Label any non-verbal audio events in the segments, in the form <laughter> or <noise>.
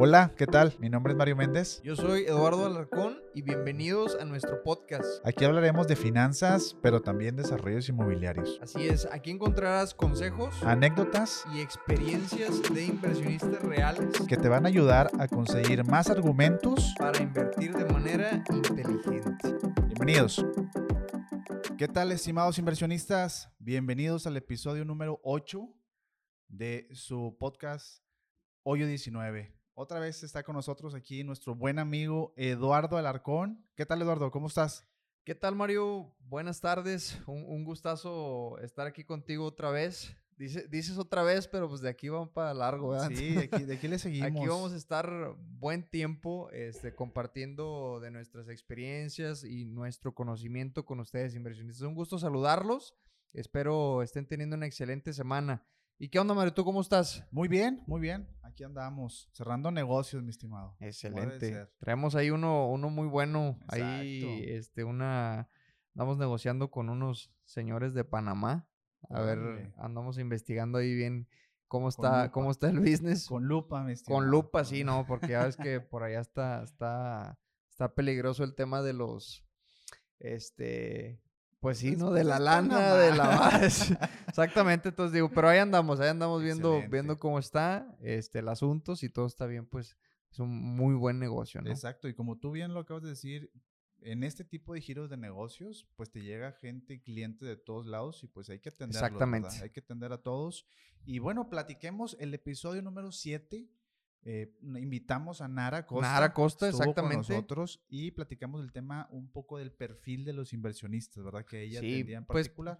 Hola, ¿qué tal? Mi nombre es Mario Méndez. Yo soy Eduardo Alarcón y bienvenidos a nuestro podcast. Aquí hablaremos de finanzas, pero también desarrollos inmobiliarios. Así es, aquí encontrarás consejos, anécdotas y experiencias de inversionistas reales que te van a ayudar a conseguir más argumentos para invertir de manera inteligente. Bienvenidos. ¿Qué tal, estimados inversionistas? Bienvenidos al episodio número 8 de su podcast Hoyo 19. Otra vez está con nosotros aquí nuestro buen amigo Eduardo Alarcón. ¿Qué tal, Eduardo? ¿Cómo estás? ¿Qué tal, Mario? Buenas tardes. Un, gustazo estar aquí contigo otra vez. dices otra vez, pero pues de aquí vamos para largo, ¿verdad? Sí, de aquí, de aquí le <laughs> seguimos. Aquí vamos a estar buen tiempo este, compartiendo de nuestras experiencias y nuestro conocimiento con ustedes, inversionistas. Es un gusto saludarlos. Espero estén teniendo una excelente semana. ¿Y qué onda, Mario? ¿Tú cómo estás? Muy bien, muy bien. Aquí andamos, cerrando negocios, mi estimado. Excelente. Traemos ahí uno, uno muy bueno. Ahí, este, una. Andamos negociando con unos señores de Panamá. A ver, andamos investigando ahí bien cómo está, cómo está el business. Con lupa, mi estimado. Con lupa, sí, no, porque ya ves que por allá está, está, está peligroso el tema de los, este, pues sí, ¿no? De la lana, de la <laughs> base. Exactamente, entonces digo, pero ahí andamos, ahí andamos viendo, viendo cómo está este, el asunto, si todo está bien, pues es un muy buen negocio, ¿no? Exacto, y como tú bien lo acabas de decir, en este tipo de giros de negocios, pues te llega gente, cliente de todos lados y pues hay que atenderlos, Exactamente. Hay que atender a todos. Y bueno, platiquemos el episodio número 7 eh, invitamos a Nara Costa. Nara Costa, exactamente. Con nosotros y platicamos del tema un poco del perfil de los inversionistas, ¿verdad? Que ella sí, en pues, particular.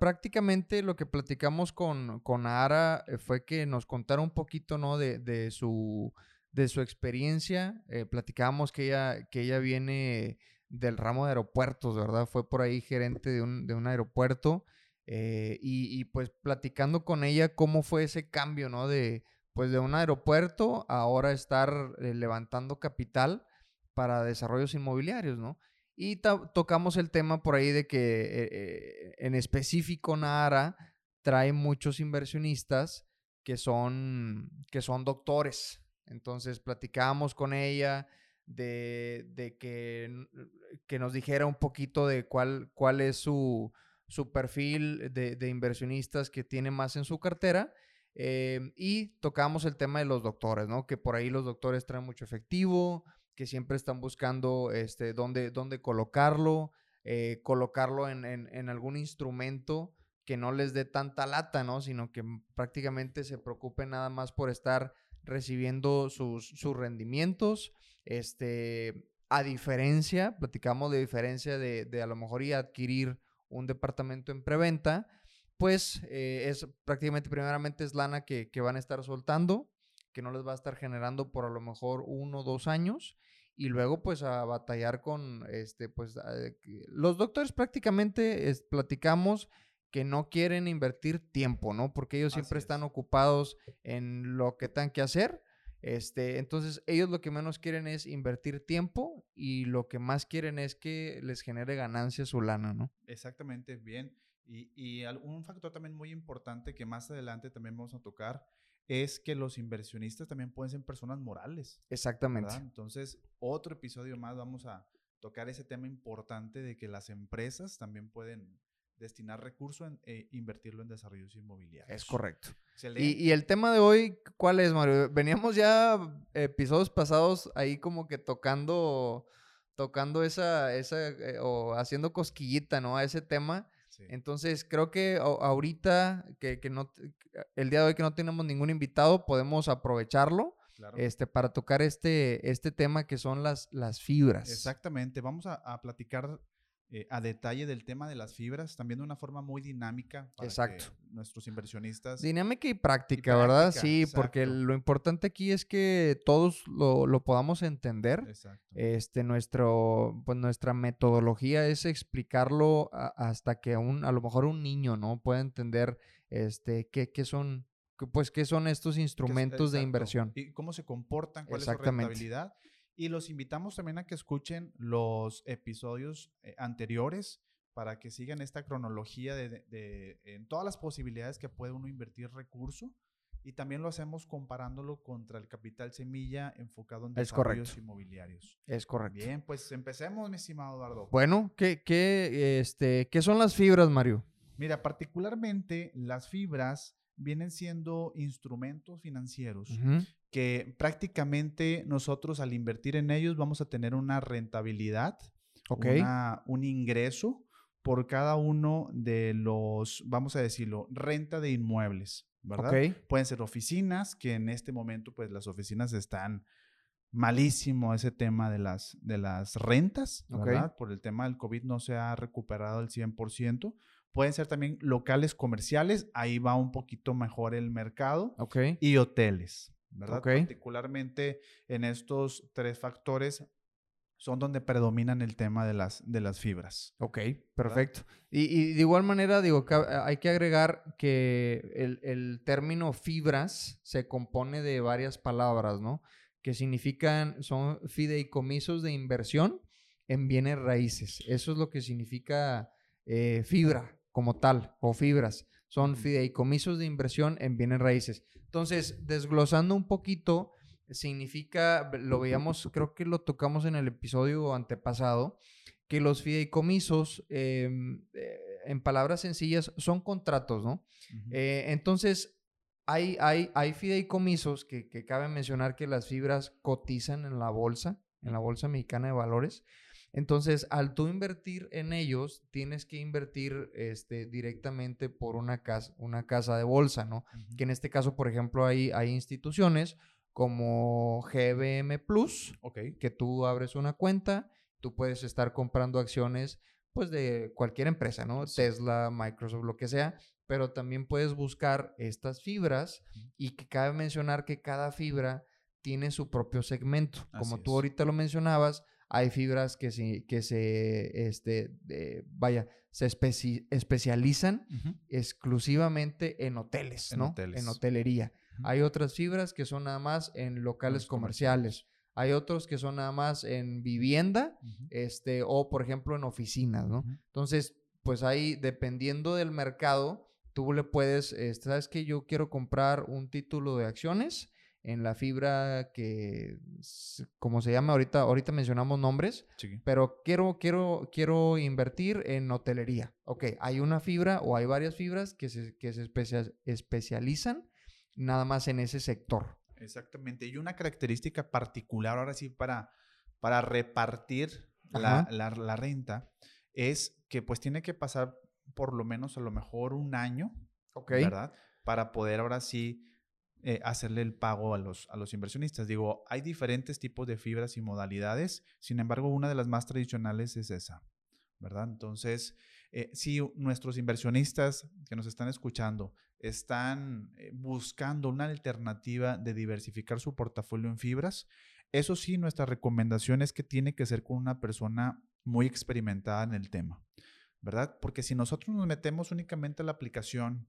prácticamente lo que platicamos con, con Nara eh, fue que nos contara un poquito, ¿no? De, de su, de su experiencia. Eh, platicábamos que ella, que ella viene del ramo de aeropuertos, ¿verdad? Fue por ahí gerente de un, de un aeropuerto. y, y pues platicando con ella cómo fue ese cambio, ¿no? De pues de un aeropuerto ahora estar eh, levantando capital para desarrollos inmobiliarios, ¿no? Y tocamos el tema por ahí de que eh, eh, en específico Nara trae muchos inversionistas que son, que son doctores. Entonces platicábamos con ella de, que, que, nos dijera un poquito de cuál, cuál es su, su perfil de, de inversionistas que tiene más en su cartera Em, y tocamos el tema de los doctores, ¿no? Que por ahí los doctores traen mucho efectivo, que siempre están buscando este, dónde, dónde colocarlo, eh, colocarlo en, algún instrumento que no les dé tanta lata, ¿no? Sino que prácticamente se preocupen nada más por estar recibiendo sus, sus rendimientos. Este, a diferencia, platicamos de diferencia de, de a lo mejor adquirir un departamento en preventa, pues eh, es prácticamente primeramente es lana que, van a estar soltando, que no les va a estar generando por a lo mejor uno o dos años y luego pues a batallar con este pues los doctores prácticamente platicamos que no quieren invertir tiempo, ¿no? Porque ellos siempre están ocupados en lo que tengan que hacer. Este, entonces ellos lo que menos quieren es invertir tiempo y lo que más quieren es que les genere ganancia su lana, ¿no? Exactamente, bien. Y, y un factor también muy importante que más adelante también vamos a tocar es que los inversionistas también pueden ser personas morales. Exactamente. Entonces, otro episodio más vamos a tocar ese tema importante de que las empresas también pueden destinar recursos e invertirlo en desarrollos inmobiliarios. Es correcto. Y, y, el tema de hoy, ¿cuál es, Mario? Veníamos ya episodios pasados ahí como que tocando, tocando esa, esa eh, o haciendo cosquillita, ¿no? A ese tema. Entonces, creo que ahorita, que, no, el día de hoy que no tenemos ningún invitado, podemos aprovecharlo. Este, para tocar este, este tema que son las, las fibras. Exactamente, vamos a, a platicar eh, a detalle del tema de las fibras, también de una forma muy dinámica para exacto. nuestros inversionistas. Dinámica y práctica, ¿verdad? Sí, porque lo importante aquí es que todos lo, podamos entender. Exacto. Este, nuestro, pues nuestra metodología es explicarlo hasta que un, a lo mejor un niño, ¿no? Pueda entender este, qué, qué son pues qué son estos instrumentos de inversión. Y cómo se comportan, cuál es su rentabilidad. Y los invitamos también a que escuchen los episodios eh, anteriores para que sigan esta cronología de, en todas las posibilidades que puede uno invertir recurso y también lo hacemos comparándolo contra el capital semilla enfocado en Es desarrollos inmobiliarios. Es correcto. Bien, pues empecemos, mi estimado Eduardo. Bueno, ¿qué, qué, este, ¿qué son las fibras, Mario? Mira, particularmente las fibras vienen siendo instrumentos financieros Ujú, que prácticamente nosotros al invertir en ellos vamos a tener una rentabilidad, Ok. una- un ingreso por cada uno de los, vamos a decirlo, renta de inmuebles, ¿verdad? Ok. Pueden ser oficinas, que en este momento pues las oficinas están malísimo ese tema de las, de las rentas. ¿verdad? Por el tema del COVID no se ha recuperado al 100%. Pueden ser también locales comerciales, ahí va un poquito mejor el mercado Ok. y hoteles, ¿verdad? Ok. Particularmente en estos tres factores son donde predominan el tema de las, de las fibras. Ok, perfecto. Y, y de igual manera, digo, hay que agregar que el, el término fibras se compone de varias palabras, ¿no? Que significan, son fideicomisos de inversión en bienes raíces. Eso es lo que significa eh, fibra como tal, o fibras. Son fideicomisos de inversión en bienes raíces. Entonces, desglosando un poquito, significa, lo veíamos, creo que lo tocamos en el episodio antepasado, que los fideicomisos, em, eh, en palabras sencillas, son contratos, ¿no? Eh, entonces, hay, hay, hay fideicomisos que, que cabe mencionar que las fibras cotizan en la bolsa, en la Bolsa Mexicana de Valores. Entonces, al tú invertir en ellos, tienes que invertir este, directamente por una casa, una casa de bolsa, ¿no? Que en este caso, por ejemplo, hay, hay instituciones como GBM Plus, que tú abres una cuenta, tú puedes estar comprando acciones pues de cualquier empresa, ¿no? Sí. Tesla, Microsoft, lo que sea, pero también puedes buscar estas fibras y que cabe mencionar que cada fibra tiene su propio segmento. Como tú es. ahorita lo mencionabas, hay fibras que se, que se este, de- vaya, se especi- especializan exclusivamente en hoteles, En ¿no? hoteles. En hotelería. Hay otras fibras que son nada más en locales comerciales. Hay otros que son nada más en vivienda, este, o por ejemplo en oficinas, ¿no? Entonces, pues ahí, dependiendo del mercado, tú le puedes, este, ¿sabes qué? Yo quiero comprar un título de acciones en la fibra que, como se llama ahorita, ahorita mencionamos nombres, Sí. pero quiero, quiero, quiero invertir en hotelería. Ok, hay una fibra o hay varias fibras que se, que se especia- especializan nada más en ese sector. Exactamente. Y una característica particular ahora sí para, para repartir la, la- la renta es que pues tiene que pasar por lo menos a lo mejor un año, Ok. ¿verdad? Para poder ahora sí eh, hacerle el pago a los, a los inversionistas. Digo, hay diferentes tipos de fibras y modalidades, sin embargo, una de las más tradicionales es esa, ¿verdad? Entonces, eh, si nuestros inversionistas que nos están escuchando están eh, buscando una alternativa de diversificar su portafolio en fibras, eso sí, nuestra recomendación es que tiene que ser con una persona muy experimentada en el tema, ¿verdad? Porque si nosotros nos metemos únicamente a la aplicación,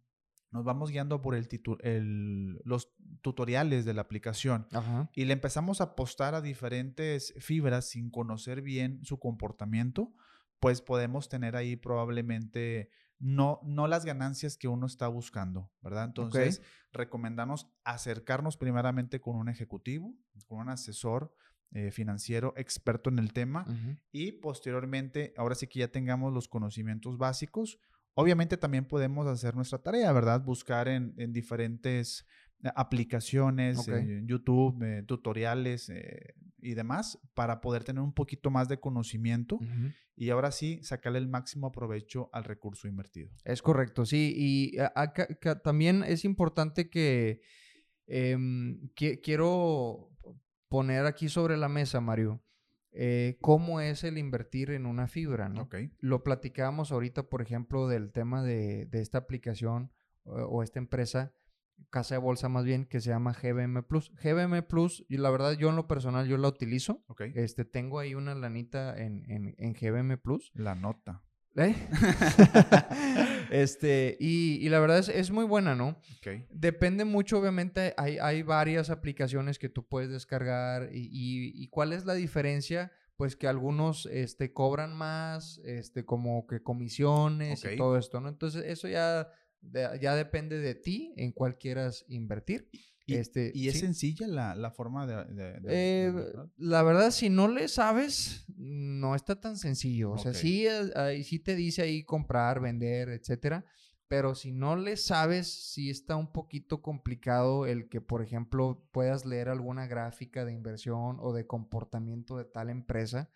nos vamos guiando por el los tutoriales de la aplicación Ajá. y le empezamos a apostar a diferentes fibras sin conocer bien su comportamiento, pues podemos tener ahí probablemente no, no las ganancias que uno está buscando, ¿verdad? Entonces, recomendamos acercarnos primeramente con un ejecutivo, con un asesor eh, financiero experto en el tema Ujú. y posteriormente, ahora sí que ya tengamos los conocimientos básicos, obviamente también podemos hacer nuestra tarea, ¿verdad? Buscar en, en diferentes eh, aplicaciones, eh, YouTube, eh, tutoriales eh, y demás, para poder tener un poquito más de conocimiento y ahora sí sacarle el máximo provecho al recurso invertido. Es correcto, sí. Y acá- acá también es importante que em, qui- quiero poner aquí sobre la mesa, Mario, eh, cómo es el invertir en una fibra, ¿no? Lo platicábamos ahorita, por ejemplo, del tema de, de esta aplicación o, o esta empresa, casa de bolsa más bien, que se llama GBM Plus. GBM Plus, y la verdad yo en lo personal yo la utilizo. Este, tengo ahí una lanita en, en, en GBM Plus. La nota. ¿Eh? <laughs> este, y, y la verdad es, es muy buena, ¿no? Depende mucho, obviamente, hay, hay varias aplicaciones que tú puedes descargar y, y- y cuál es la diferencia, pues que algunos este, cobran más, este, como que comisiones y todo esto, ¿no? Entonces, eso ya ya depende de ti en cuál quieras invertir. Y, Este, y es sí. sencilla la, la forma de... de- de- Eh, la verdad, si no le sabes, no está tan sencillo. O sea, Ok. sí, eh, ahí sí te dice ahí comprar, vender, etcétera. Pero si no le sabes, sí está un poquito complicado el que, por ejemplo, puedas leer alguna gráfica de inversión o de comportamiento de tal empresa.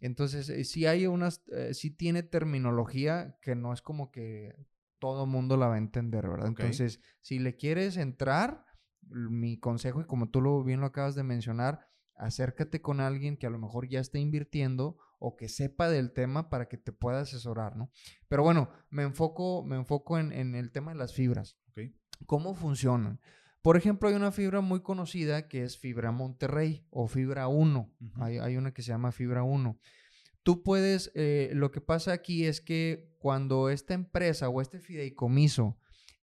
Entonces, eh, sí hay unas, eh, sí tiene terminología que no es como que todo mundo la va a entender, ¿verdad? Entonces, si le quieres entrar, mi consejo, y como tú lo bien lo acabas de mencionar, acércate con alguien que a lo mejor ya esté invirtiendo o que sepa del tema para que te pueda asesorar, ¿no? Pero bueno, me enfoco, me enfoco en, en el tema de las fibras. ¿Cómo funcionan? Por ejemplo, hay una fibra muy conocida que es fibra Monterrey o fibra 1. Ujú. hay, hay una que se llama fibra 1. Tú puedes, eh, lo que pasa aquí es que cuando esta empresa o este fideicomiso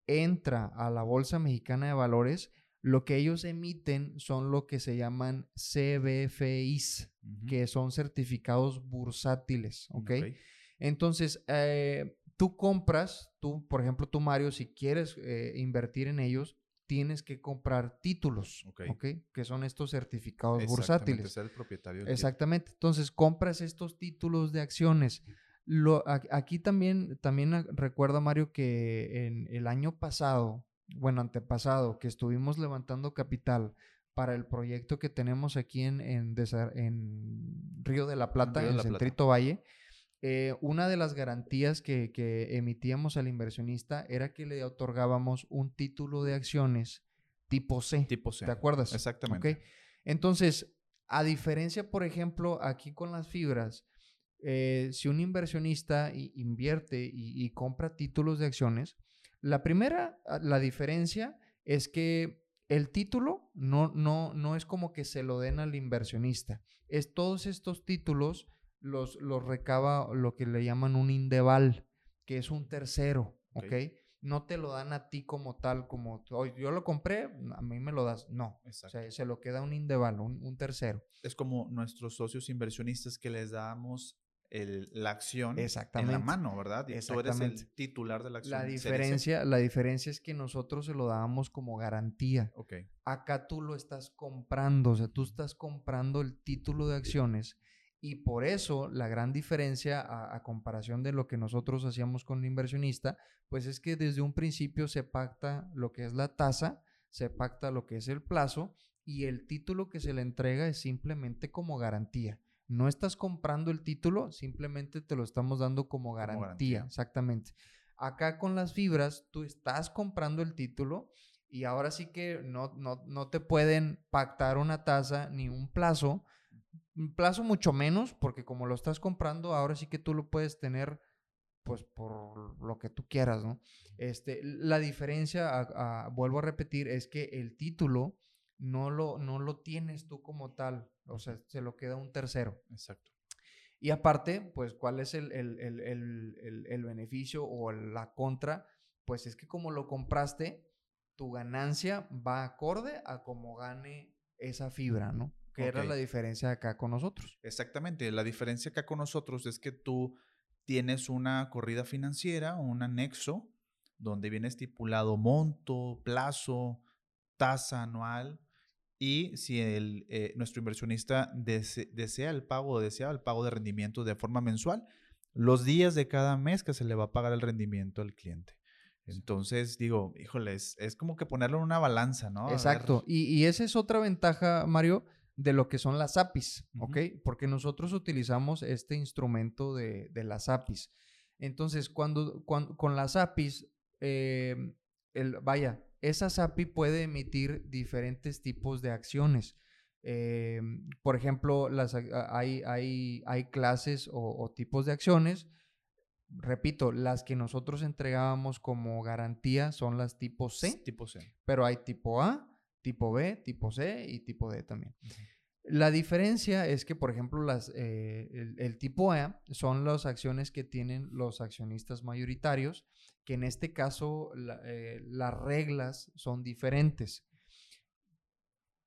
entra a la Bolsa Mexicana de Valores, lo que ellos emiten son lo que se llaman CBFIs, que son certificados bursátiles, ¿ok? Entonces, eh, tú compras, tú, por ejemplo, tú, Mario, si quieres eh, invertir en ellos, tienes que comprar títulos, Ok. ¿ok? Que son estos certificados Exactamente, bursátiles. ser el propietario. Exactamente. Entonces, compras estos títulos de acciones. Lo, a- aquí también, también a- recuerdo, Mario, que en el año pasado, bueno, antepasado, que estuvimos levantando capital para el proyecto que tenemos aquí en, en, Río de la Plata, Río en Plata. Centrito Valle, eh, una de las garantías que, que emitíamos al inversionista era que le otorgábamos un título de acciones tipo C. Tipo C. ¿Te acuerdas? Exactamente. Entonces, a diferencia, por ejemplo, aquí con las fibras, eh, si un inversionista invierte y, y compra títulos de acciones, la primera, ah, la diferencia es que el título no, no, no es como que se lo den al inversionista. Es todos estos títulos los, los recaba lo que le llaman un indeval, que es un tercero, Ok. ¿ok? No te lo dan a ti como tal, como "Oye, yo lo compré, a mí me lo das. No, o sea, se lo queda un indeval, un, un tercero. es como nuestros socios inversionistas que les damos el- la acción en Exactamente. la mano, ¿verdad? Y tú eres el titular de la acción. La diferencia, la diferencia es que nosotros se lo dábamos como garantía. Ok. Acá tú lo estás comprando, o sea, tú estás comprando el título de acciones y por eso la gran diferencia a, a comparación de lo que nosotros hacíamos con el inversionista, pues es que desde un principio se pacta lo que es la tasa, se pacta lo que es el plazo y el título que se le entrega es simplemente como garantía. No estás comprando el título, simplemente te lo estamos dando como garantía, garantía. exactamente. Acá con las fibras, tú estás comprando el título y ahora sí que no, no, no te pueden pactar una tasa ni un plazo. Un plazo mucho menos, porque como lo estás comprando, ahora sí que tú lo puedes tener pues por lo que tú quieras, ¿no? Este, la diferencia, a- a- vuelvo a repetir, es que el título no lo, no lo tienes tú como tal, o sea, se lo queda un tercero. Exacto. Y aparte, pues, ¿cuál es el, el- el- el- beneficio o la contra? Pues es que como lo compraste, tu ganancia va acorde a cómo gane esa fibra, ¿no? Que era Ok. la diferencia acá con nosotros. Exactamente. La diferencia acá con nosotros es que tú tienes una corrida financiera, un anexo, donde viene estipulado monto, plazo, tasa anual. Y si el, eh, nuestro inversionista dese- desea el pago o desea el pago de rendimiento de forma mensual, los días de cada mes que se le va a pagar el rendimiento al cliente. Entonces, digo, híjole, es, es como que ponerlo en una balanza, ¿no? A Exacto. Y, y esa es otra ventaja, Mario, de lo que son las APIs. ¿ok? Porque nosotros utilizamos este instrumento de, de las APIs. Entonces, cuando, cuan- con las APIs, eh, el, vaya, esa API puede emitir diferentes tipos de acciones. Eh, por ejemplo, las, hay, hay, hay clases o, o tipos de acciones. Repito, las que nosotros entregábamos como garantía son las tipo C. Tipo C. Pero hay tipo A, tipo B, tipo C y tipo D también. La diferencia es que, por ejemplo, las, eh, el, el tipo A son las acciones que tienen los accionistas mayoritarios, que en este caso la- eh, las reglas son diferentes.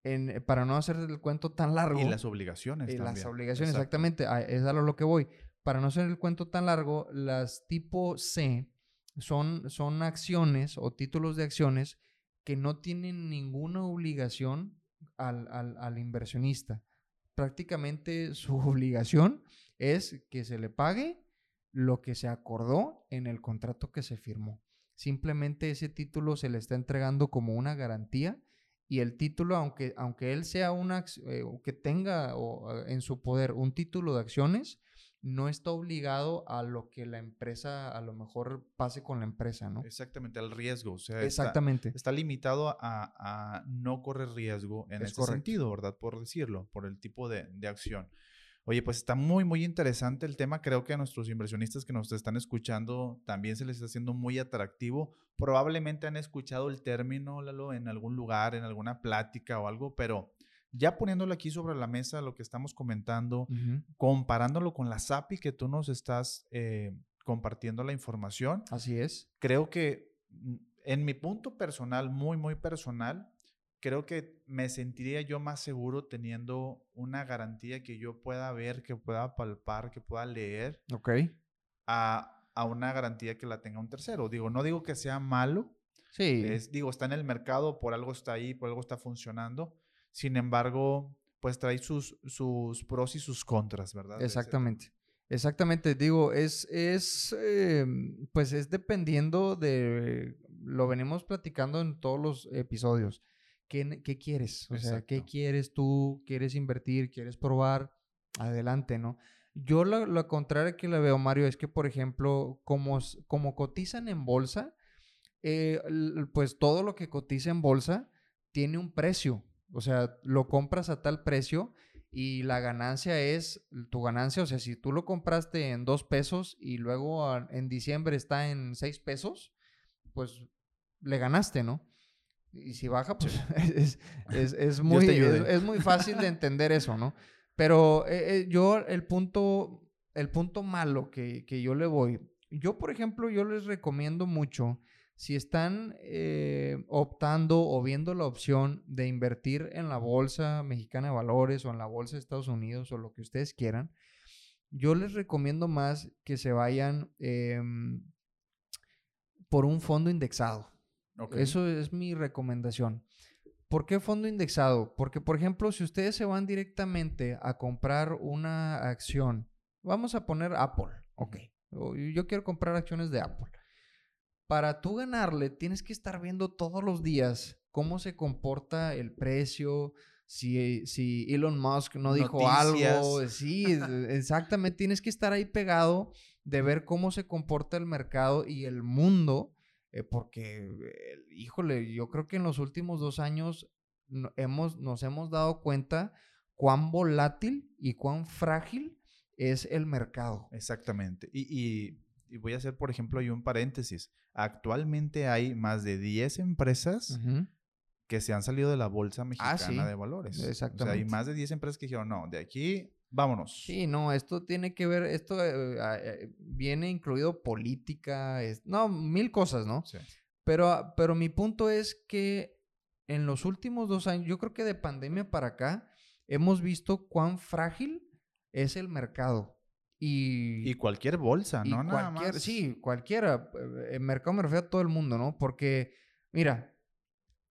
En- eh, para no hacer el cuento tan largo. Y las obligaciones. Eh, las obligaciones, Exacto. exactamente. a- Es a lo que voy. Para no hacer el cuento tan largo, las tipo C son, son acciones o títulos de acciones que no tienen ninguna obligación al, al, al inversionista. Prácticamente su <laughs> obligación es que se le pague lo que se acordó en el contrato que se firmó. Simplemente ese título se le está entregando como una garantía y el título, aunque, aunque él sea una, eh, que tenga en su poder un título de acciones, no está obligado a lo que la empresa a lo mejor pase con la empresa, ¿no? Exactamente, al riesgo. O sea, Exactamente. Está, limitado a, a, no correr riesgo en ese sentido, ¿verdad? Por decirlo, por el tipo de, de acción. Oye, pues está muy, muy interesante el tema. Creo que a nuestros inversionistas que nos están escuchando también se les está haciendo muy atractivo. Probablemente han escuchado el término, Lalo, en algún lugar, en alguna plática o algo, pero ya poniéndolo aquí sobre la mesa, lo que estamos comentando, comparándolo con la SAPI que tú nos estás eh, compartiendo la información. Así es. Creo que mm, en mi punto personal, muy, muy personal, creo que me sentiría yo más seguro teniendo una garantía que yo pueda ver, que pueda palpar, que pueda leer. Ok. A, a una garantía que la tenga un tercero. Digo, no digo que sea malo. Sí. Es, digo, está en el mercado, por algo está ahí, por algo está funcionando sin embargo, pues trae sus, sus pros y sus contras, ¿verdad? Exactamente. Exactamente, digo, es, es, em, pues es dependiendo de, lo venimos platicando en todos los episodios. ¿Qué, qué quieres? O sea, ¿qué quieres tú? ¿Quieres invertir? ¿Quieres probar? Adelante, ¿no? Yo lo, lo contrario que le veo, Mario, es que, por ejemplo, como, como cotizan en bolsa, eh, pues todo lo que cotiza en bolsa tiene un precio. O sea, lo compras a tal precio y la ganancia es tu ganancia. O sea, si tú lo compraste en dos pesos y luego en diciembre está en seis pesos, pues le ganaste, ¿no? Y si baja, pues <laughs> es, muy, es, muy fácil de entender eso, ¿no? Pero eh, eh, yo el punto, el punto malo que, que yo le voy, yo por ejemplo, yo les recomiendo mucho si están eh, optando o viendo la opción de invertir en la Bolsa Mexicana de Valores o en la Bolsa de Estados Unidos o lo que ustedes quieran, yo les recomiendo más que se vayan em, por un fondo indexado. Eso es mi recomendación. ¿Por qué fondo indexado? Porque, por ejemplo, si ustedes se van directamente a comprar una acción, vamos a poner Apple, ok. Yo quiero comprar acciones de Apple para tú ganarle, tienes que estar viendo todos los días cómo se comporta el precio, si, si Elon Musk no dijo algo. Sí, <laughs> exactamente. Tienes que estar ahí pegado de ver cómo se comporta el mercado y el mundo, eh, porque, eh, híjole, yo creo que en los últimos dos años hemos, nos hemos dado cuenta cuán volátil y cuán frágil es el mercado. Exactamente. y y voy a hacer, por ejemplo, ahí un paréntesis. Actualmente hay más de 10 empresas que se han salido de la Bolsa ah, Mexicana de Valores. Exactamente. O sea, hay más de 10 empresas que dijeron, no, de aquí vámonos. Sí, no, esto tiene que ver, esto eh, eh, viene incluido política, no, mil cosas, ¿no? Sí. Pero, pero mi punto es que en los últimos dos años, yo creo que de pandemia para acá, hemos visto cuán frágil es el mercado. Y, cualquier bolsa, ¿no? Nada más. Sí, cualquiera. En eh, mercado me refiero a todo el mundo, ¿no? Porque, mira,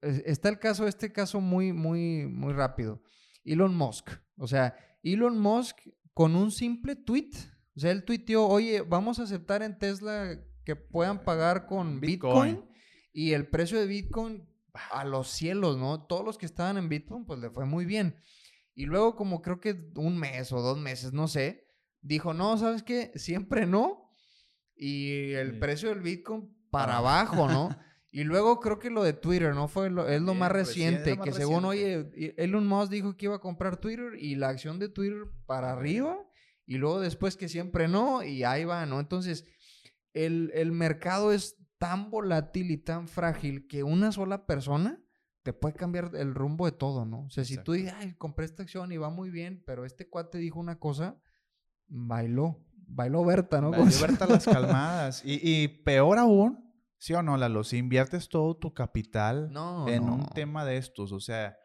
está el caso, este caso muy, muy, muy rápido. Elon Musk. O sea, Elon Musk con un simple tweet. O sea, él tuiteó, oye, vamos a aceptar en Tesla que puedan pagar con Bitcoin. Y el precio de Bitcoin a los cielos, ¿no? Todos los que estaban en Bitcoin, pues le fue muy bien. Y luego, como creo que un mes o dos meses, no sé, dijo, no, ¿sabes qué? Siempre no. Y el precio del Bitcoin para abajo, ¿no? <laughs> <laughs> y luego creo que lo de Twitter, ¿no? Fue lo, es lo más reciente, que según, oye, Elon Musk dijo que iba a comprar Twitter y la acción de Twitter para arriba. Y luego después que siempre no, y ahí va, ¿no? Entonces, el, el mercado es tan volátil y tan frágil que una sola persona te puede cambiar el rumbo de todo, ¿no? O sea, si tú dices, ay, compré esta acción y va muy bien, pero este cuate dijo una cosa, bailó. Bailó Berta, ¿no? Bailó <laughs> Berta las calmadas. Y, peor aún, ¿sí o no, Lalo? Si inviertes todo tu capital en un tema de estos, o sea,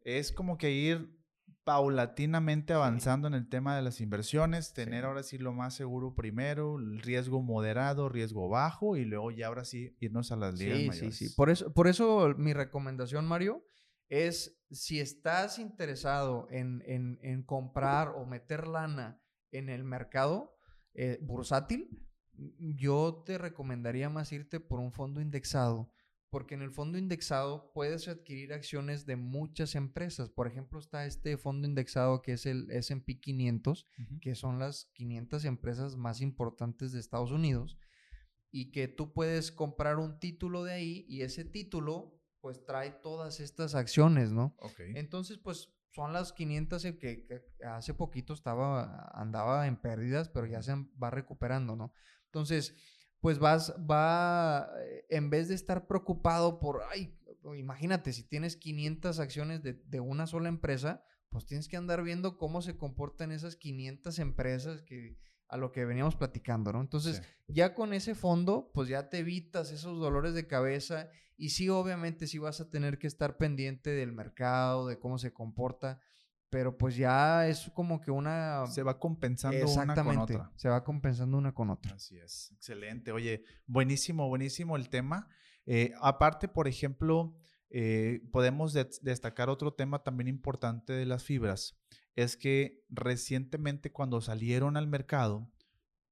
es como que ir paulatinamente avanzando en el tema de las inversiones, tener ahora sí lo más seguro primero, el riesgo moderado, riesgo bajo y luego ya ahora sí irnos a las ligas sí, mayores. Sí, sí, Por eso, por eso mi recomendación, Mario, es si estás interesado en, en, en comprar o meter lana en el mercado eh, bursátil, yo te recomendaría más irte por un fondo indexado porque en el fondo indexado puedes adquirir acciones de muchas empresas. Por ejemplo, está este fondo indexado que es el SP 500, que son las 500 empresas más importantes de Estados Unidos, y que tú puedes comprar un título de ahí y ese título pues trae todas estas acciones, ¿no? Entonces, pues son las 500 que, que, hace poquito estaba, andaba en pérdidas, pero ya se va recuperando, ¿no? Entonces, pues vas, va, eh, en vez de estar preocupado por, ay, imagínate, si tienes 500 acciones de, una sola empresa, pues tienes que andar viendo cómo se comportan esas 500 empresas que a lo que veníamos platicando, ¿no? Entonces, ya con ese fondo, pues ya te evitas esos dolores de cabeza y sí, obviamente, sí vas a tener que estar pendiente del mercado, de cómo se comporta, pero pues ya es como que una... Se va compensando una con otra. Se va compensando una con otra. Así es, excelente. Oye, buenísimo, buenísimo el tema. Eh, aparte, por ejemplo, eh, podemos destacar otro tema también importante de las fibras. Es que recientemente cuando salieron al mercado,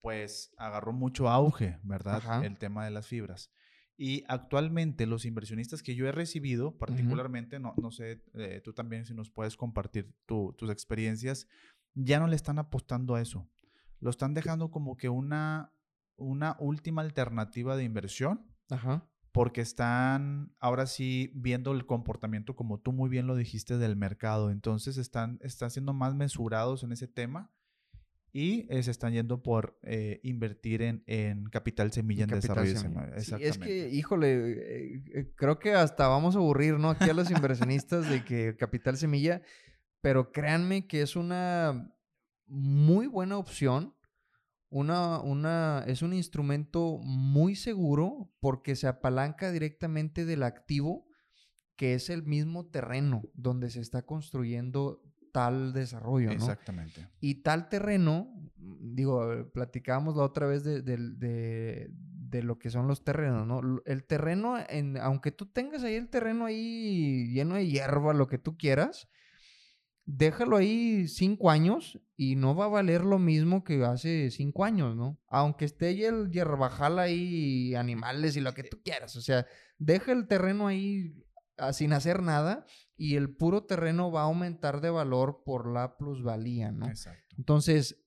pues agarró mucho auge, ¿verdad? El tema de las fibras. Y actualmente los inversionistas que yo he recibido, particularmente, no, no sé, eh, tú también si nos puedes compartir tus experiencias, ya no le están apostando a eso. Lo están dejando como que una, una última alternativa de inversión. Porque están ahora sí viendo el comportamiento, como tú muy bien lo dijiste, del mercado. Entonces están, están siendo más mesurados en ese tema y eh, se están yendo por eh, invertir en, en, capital semilla en, desarrollo Sí, es que, híjole, eh, creo que hasta vamos a aburrir, ¿no? Aquí a los inversionistas de que capital semilla, pero créanme que es una muy buena opción. Una, una, es un instrumento muy seguro porque se apalanca directamente del activo que es el mismo terreno donde se está construyendo tal desarrollo, ¿no? Exactamente. Y tal terreno, mm, digo, platicábamos la otra vez de, de, lo que son los terrenos, ¿no? El terreno, en, aunque tú tengas ahí el terreno ahí lleno de hierba, lo que tú quieras, déjalo ahí cinco años y no va a valer lo mismo que hace cinco años, ¿no? Aunque esté ahí el hierbajal ahí, animales y lo que tú quieras, o sea, deja el terreno ahí ah, sin hacer nada y el puro terreno va a aumentar de valor por la plusvalía, ¿no? Exacto. Entonces,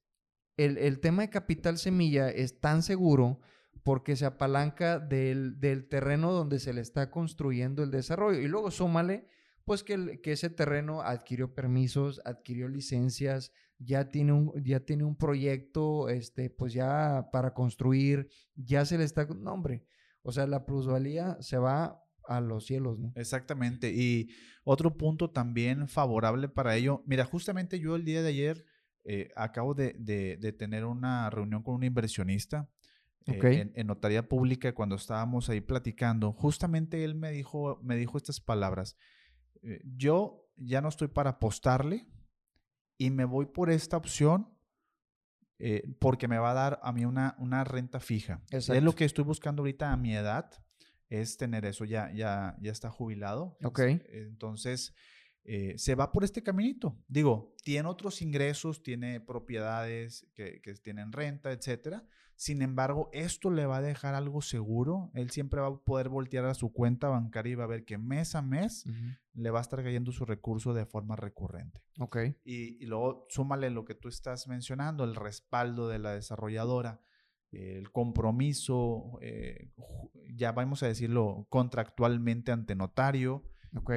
el, tema de capital semilla es tan seguro porque se apalanca del, terreno donde se le está construyendo el desarrollo. Y luego súmale, pues que, que ese terreno adquirió permisos, adquirió licencias, ya tiene un, ya tiene un proyecto, este, pues ya para construir, ya se le está, no hombre, o sea, la plusvalía se va a los cielos, ¿no? Exactamente. Y otro punto también favorable para ello, mira, justamente yo el día de ayer eh, acabo de, tener una reunión con un inversionista eh, en, notaría pública cuando estábamos ahí platicando. Justamente él me dijo, me dijo estas palabras. Eh, yo ya no estoy para apostarle y me voy por esta opción porque me va a dar a mí una, una renta fija. Es lo que estoy buscando ahorita a mi edad es tener eso, ya, ya, ya está jubilado. Ok. Entonces, eh, se va por este caminito. Digo, tiene otros ingresos, tiene propiedades que, que, tienen renta, etcétera. Sin embargo, esto le va a dejar algo seguro. Él siempre va a poder voltear a su cuenta bancaria y va a ver que mes a mes le va a estar cayendo su recurso de forma recurrente. Ok. Y, y luego súmale lo que tú estás mencionando, el respaldo de la desarrolladora el compromiso, eh, ya vamos a decirlo, contractualmente ante notario.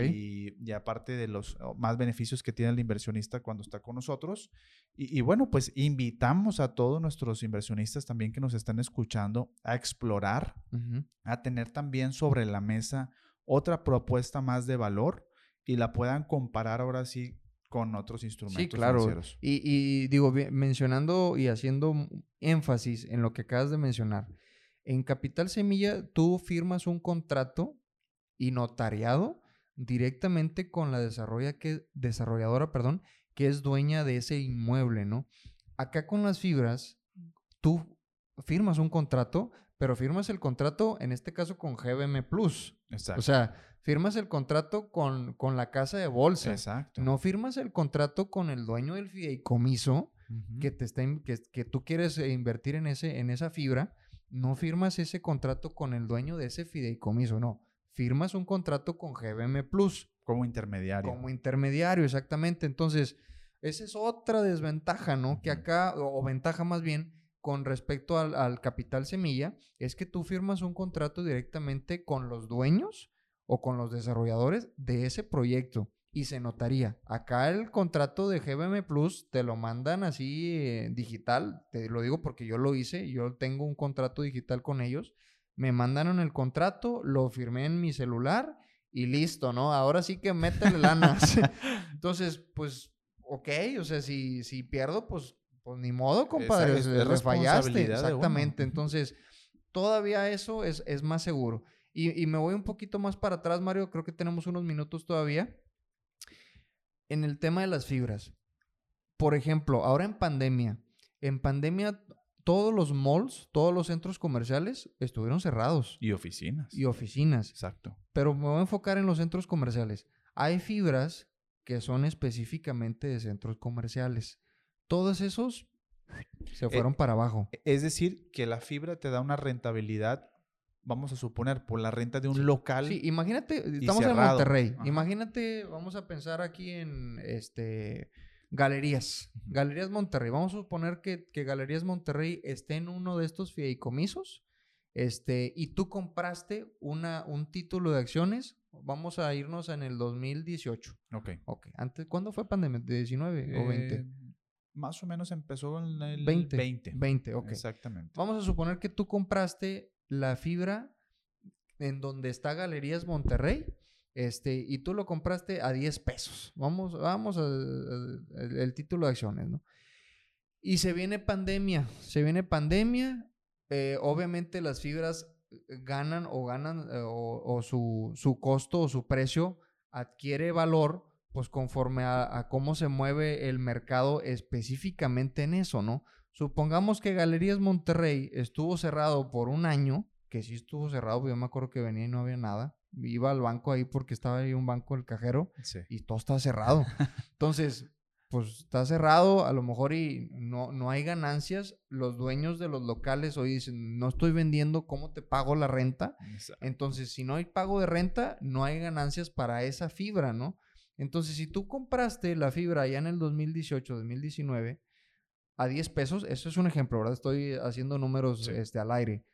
Y, aparte de los más beneficios que tiene el inversionista cuando está con nosotros. Y, bueno, pues invitamos a todos nuestros inversionistas también que nos están escuchando a explorar, a tener también sobre la mesa otra propuesta más de valor y la puedan comparar ahora sí con otros instrumentos sí, claro. Y, digo, mencionando y haciendo énfasis en lo que acabas de mencionar, en Capital Semilla tú firmas un contrato y notariado directamente con la desarrolladora perdón, que es dueña de ese inmueble, ¿no? Acá con las fibras, tú firmas un contrato, pero firmas el contrato, en este caso, con GBM Plus. Exacto. O sea, firmas el contrato con, con la casa de bolsa. Exacto. No firmas el contrato con el dueño del fideicomiso que, te está, que, que tú quieres eh, invertir en, ese, en esa fibra. No firmas ese contrato con el dueño de ese fideicomiso, no. Firmas un contrato con GBM Plus Como intermediario. como intermediario, exactamente. Entonces, esa es otra desventaja, ¿no? Que acá, o, o ventaja más bien, con respecto al, al capital semilla, es que tú firmas un contrato directamente con los dueños o con los desarrolladores de ese proyecto. Y se notaría. Acá el contrato de GBM Plus te lo mandan así eh, digital. Te lo digo porque yo lo hice. Yo tengo un contrato digital con ellos. Me mandaron el contrato, lo firmé en mi celular y listo, ¿no? Ahora sí que métele lana. <laughs> Entonces, pues, ok, o sea, si, si pierdo, pues, pues ni modo, compadre. es- es fallaste. Exactamente. Entonces, todavía eso es, es más seguro. Y, y me voy un poquito más para atrás, Mario. Creo que tenemos unos minutos todavía. En el tema de las fibras. Por ejemplo, ahora en pandemia. En pandemia, todos los malls, todos los centros comerciales estuvieron cerrados. Y oficinas. Y oficinas Exacto. pero me voy a enfocar en los centros comerciales. Hay fibras que son específicamente de centros comerciales. Todos esos se fueron para abajo. Es decir, que la fibra te da una rentabilidad, vamos a suponer, por la renta de un local. Sí, imagínate, estamos en. Monterrey. Ajá. Imagínate, vamos a pensar aquí en este galerías. Galerías Monterrey. Vamos a suponer que, que Galerías Monterrey esté en uno de estos fideicomisos. Este, y tú compraste una, un título de acciones. Vamos a irnos en el 2018. Ok. Ok. Antes, ¿cuándo fue pandemia? ¿De 19 o 20? Eh, más o menos empezó en el 20. 20. 20, ok. Exactamente. Vamos a suponer que tú compraste la fibra en donde está Galerías Monterrey, este, y tú lo compraste a 10 pesos. Vamos, vamos a, a- el, el título de acciones, ¿no? Y se viene pandemia, se viene pandemia, eh, obviamente las fibras ganan o ganan eh, o, su, su costo o su precio adquiere valor pues conforme a, cómo se mueve el mercado específicamente en eso, ¿no? Supongamos que Galerías Monterrey estuvo cerrado por un año, que sí estuvo cerrado, pero yo me acuerdo que venía y no había nada. Iba al banco ahí porque estaba ahí un banco el cajero Sí. y todo está cerrado. <laughs> Entonces, pues está cerrado, a lo mejor y no, no hay ganancias. Los dueños de los locales hoy dicen, no estoy vendiendo, ¿cómo te pago la renta? Exacto. Entonces, si no hay pago de renta, no hay ganancias para esa fibra, ¿no? Entonces, si tú compraste la fibra ya en el 2018, 2019, a 10 pesos, eso es un ejemplo, ¿verdad? Estoy haciendo números Sí. este, al aire.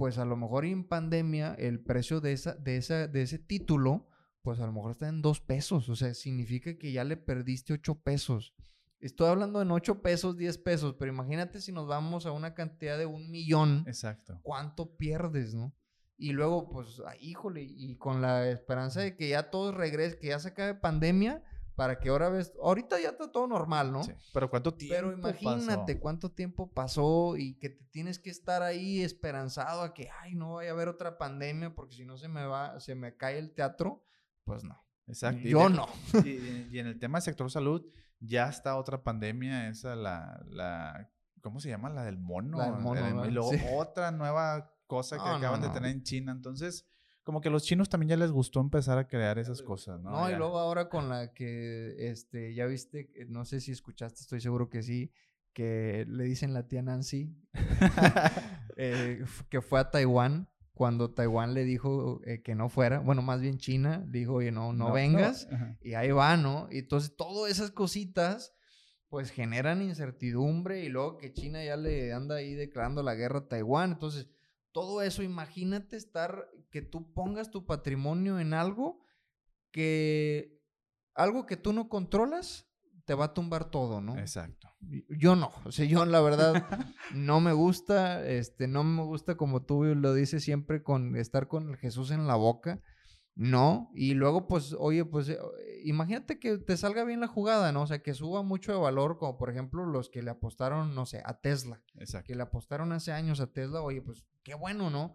Pues a lo mejor en pandemia el precio de, esa, de, esa, de ese título, pues a lo mejor está en 2 pesos. O sea, significa que ya le perdiste 8 pesos. Estoy hablando en 8 pesos, 10 pesos, pero imagínate si nos vamos a una cantidad de un millón Exacto. cuánto pierdes, ¿no? Y luego, pues, ah, híjole, y con la esperanza de que ya todo regrese, que ya se acabe pandemia, para que ahora ves, ahorita ya está todo normal, ¿no? Sí. Pero ¿cuánto tiempo Pero imagínate pasó? cuánto tiempo pasó y que te tienes que estar ahí esperanzado a que, ay, no vaya a haber otra pandemia porque si no se me va, se me cae el teatro, pues no. Exacto. Y Yo de- no. <laughs> Y, y en el tema del sector salud, ya está otra pandemia, esa la, la ¿cómo se llama? La del mono. La del mono, y luego Sí. otra nueva cosa que No, no, acaban de tener en China. Entonces, como que a los chinos también ya les gustó empezar a crear esas cosas, ¿no? No, y Ya. luego ahora con la que, este, ya viste, eh, no sé si escuchaste, estoy seguro que sí, que le dicen la tía Nancy, <laughs> eh, que fue a Taiwán cuando Taiwán le dijo eh, que no fuera, bueno, más bien China, dijo, oye, no, no, vengas, ajá. y ahí va, ¿no? Y entonces todas esas cositas, pues generan incertidumbre y luego que China ya le anda ahí declarando la guerra a Taiwán, entonces todo eso, imagínate estar, que tú pongas tu patrimonio en algo que, algo que tú no controlas, te va a tumbar todo, ¿no? Exacto. Yo no, o sea, yo la verdad no me gusta, este, no me gusta como tú lo dices siempre con estar con el Jesús en la boca, no, y luego pues, oye, pues eh, imagínate que te salga bien la jugada, ¿no? O sea, que suba mucho de valor, como por ejemplo los que le apostaron, no sé, a Tesla, Exacto. que le apostaron hace años a Tesla, oye, pues qué bueno, ¿no?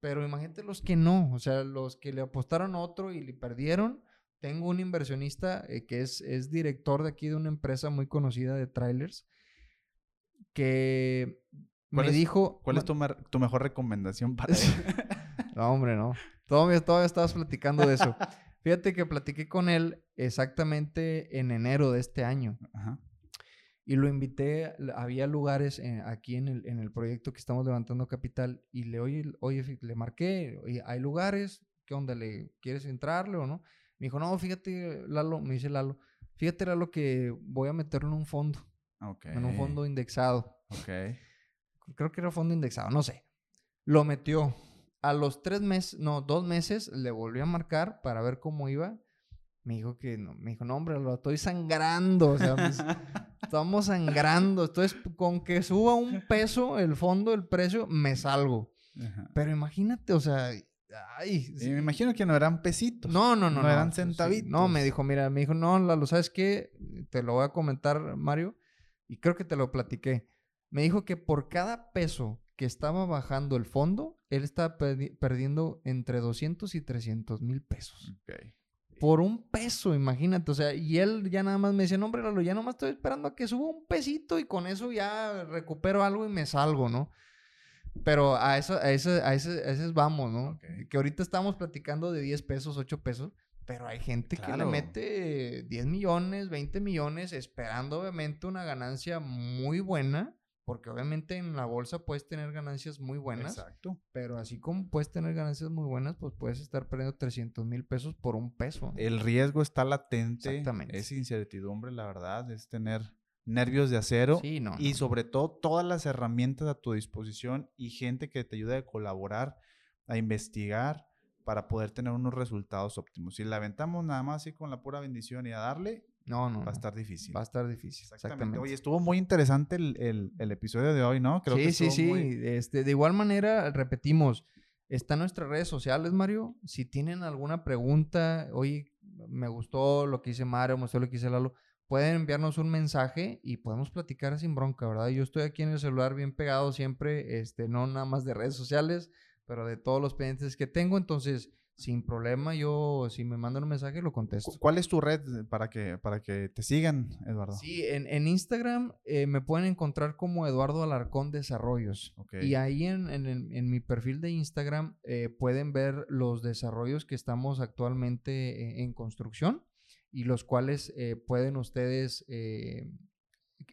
Pero imagínate los que no, o sea, los que le apostaron a otro y le perdieron, tengo un inversionista eh, que es, es director de aquí de una empresa muy conocida de trailers que ¿Cuál me es- dijo... ¿Cuál es tu mejor recomendación para <laughs> él? No, hombre, no. Todavía, todavía estabas platicando de eso. <laughs> Fíjate que platiqué con él exactamente en enero de este año Ajá. y lo invité. Había lugares eh, aquí en el, en el proyecto que estamos levantando capital y le oye, oye, le marqué, oye, hay lugares, ¿qué onda? ¿Le quieres entrarle o no? Me dijo, no, fíjate, Lalo, me dice Lalo, fíjate, Lalo, que voy a meterlo en un fondo, Ok. en un fondo indexado. Ok. creo que era fondo indexado, no sé. Lo metió. A los tres meses, no, dos meses, le volvió a marcar para ver cómo iba. Me dijo que no, me dijo, no, hombre, lo estoy sangrando. O sea, <laughs> estamos sangrando. Entonces, con que suba un peso el fondo, el precio, me salgo. Ajá. Pero imagínate, o sea, ay. Y me imagino que no eran pesitos. No, no, no. no eran sí, sí. centavitos. No, me dijo, mira, me dijo, no, Lalo, ¿sabes qué? Te lo voy a comentar, Mario, y creo que te lo platiqué. Me dijo que por cada peso que estaba bajando el fondo, él estaba perdi- perdiendo entre 200 y 300 mil pesos. Por un peso, imagínate. O sea, y él ya nada más me decía, no, hombre, Lalo, ya nomás estoy esperando a que suba un pesito y con eso ya recupero algo y me salgo, ¿no? Pero a eso, a ese, a ese vamos, ¿no? Que ahorita estamos platicando de 10 pesos, 8 pesos, pero hay gente que le mete 10 millones, 20 millones, esperando obviamente una ganancia muy buena, porque obviamente en la bolsa puedes tener ganancias muy buenas, Exacto. pero así como puedes tener ganancias muy buenas, pues puedes estar perdiendo 300 mil pesos por un peso. El riesgo está latente. Exactamente. Es incertidumbre, la verdad. Es tener nervios de acero. Sí, no. y no. sobre todo todas las herramientas a tu disposición y gente que te ayude a colaborar, a investigar para poder tener unos resultados óptimos. Si la aventamos nada más así con la pura bendición y a darle, No, no. va a estar difícil. Va a estar difícil. Exactamente. Exactamente. Oye, estuvo muy interesante el, el- el episodio de hoy, ¿no? Creo sí, que sí, sí. muy- Este, de igual manera, repetimos, está en nuestras redes sociales, Mario. Si tienen alguna pregunta, oye, me gustó lo que hice Mario, me gustó lo que hice Lalo, pueden enviarnos un mensaje y podemos platicar sin bronca, ¿verdad? Yo estoy aquí en el celular bien pegado siempre, este, no nada más de redes sociales, pero de todos los pendientes que tengo, entonces, sin problema, yo, si me mandan un mensaje, lo contesto. Cu- ¿Cuál es tu red para que, para que te sigan, Eduardo? Sí, en, en Instagram eh, me pueden encontrar como Eduardo Alarcón Desarrollos. Y ahí en, en en mi perfil de Instagram eh, pueden ver los desarrollos que estamos actualmente eh, en construcción y los cuales eh, pueden ustedes eh,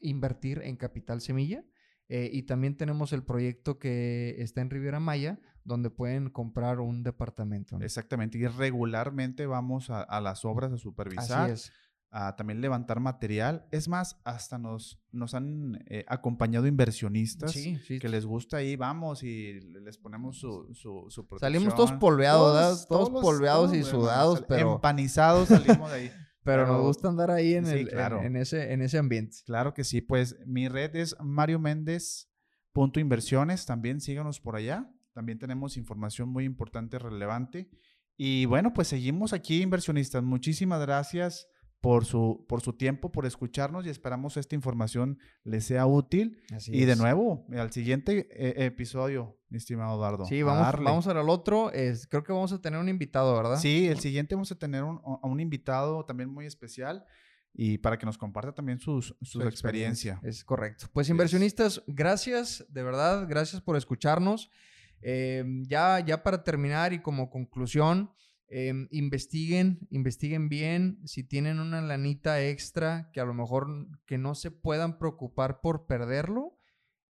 invertir en Capital Semilla. Eh, y también tenemos el proyecto que está en Riviera Maya, donde pueden comprar un departamento. ¿no? Exactamente. Y regularmente vamos a, a las obras a supervisar. Así es. a también levantar material. Es más, hasta nos, nos han eh, acompañado inversionistas Sí, sí. que les gusta ahí, vamos y les ponemos su, su, su Salimos todos protección. polveados, ¿verdad? Todos los- polveados y todos, sudados, pero- Empanizados salimos de ahí. <laughs> Pero, Pero- nos gusta andar ahí en, sí, el, en- claro. en, ese, en ese ambiente. Claro que sí, pues mi red es Mario Méndez punto inversiones, también síganos por allá. También tenemos información muy importante, relevante. Y bueno, pues seguimos aquí, inversionistas. Muchísimas gracias por su, por su tiempo, por escucharnos y esperamos esta información les sea útil. Así y de es. nuevo, al siguiente eh, episodio, mi estimado Eduardo. Sí, a vamos, darle. vamos al otro. Es, creo que vamos a tener un invitado, ¿verdad? Sí, el siguiente vamos a tener un, a un invitado también muy especial y para que nos comparta también sus, su, Su experiencia. Es correcto. Pues inversionistas, gracias, de verdad, gracias por escucharnos. Eh, ya, ya para terminar y como conclusión, eh, investiguen, investiguen bien. Si tienen una lanita extra que a lo mejor que no se puedan preocupar por perderlo,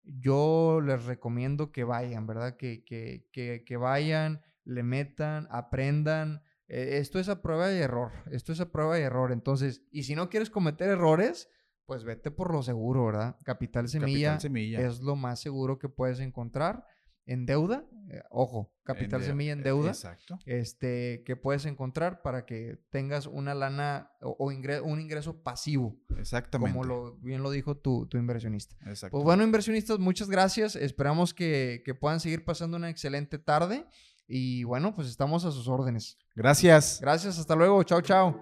yo les recomiendo que vayan, ¿verdad? Que, que, que, que vayan, le metan, aprendan. Eh, esto es a prueba y error. Esto es a prueba y error. Entonces, y si no quieres cometer errores, pues vete por lo seguro, ¿verdad? Capital Semilla, Capital Semilla. es lo más seguro que puedes encontrar. En deuda, eh, ojo, Capital Semilla en eh, deuda Exacto. este, que puedes encontrar para que tengas una lana o, o ingre- un ingreso pasivo, Exactamente. como lo, bien lo dijo tu, tu inversionista. Exacto. Pues bueno, inversionistas, muchas gracias. Esperamos que, que puedan seguir pasando una excelente tarde. Y bueno, pues estamos a sus órdenes. Gracias. Gracias, hasta luego. Chao, chao.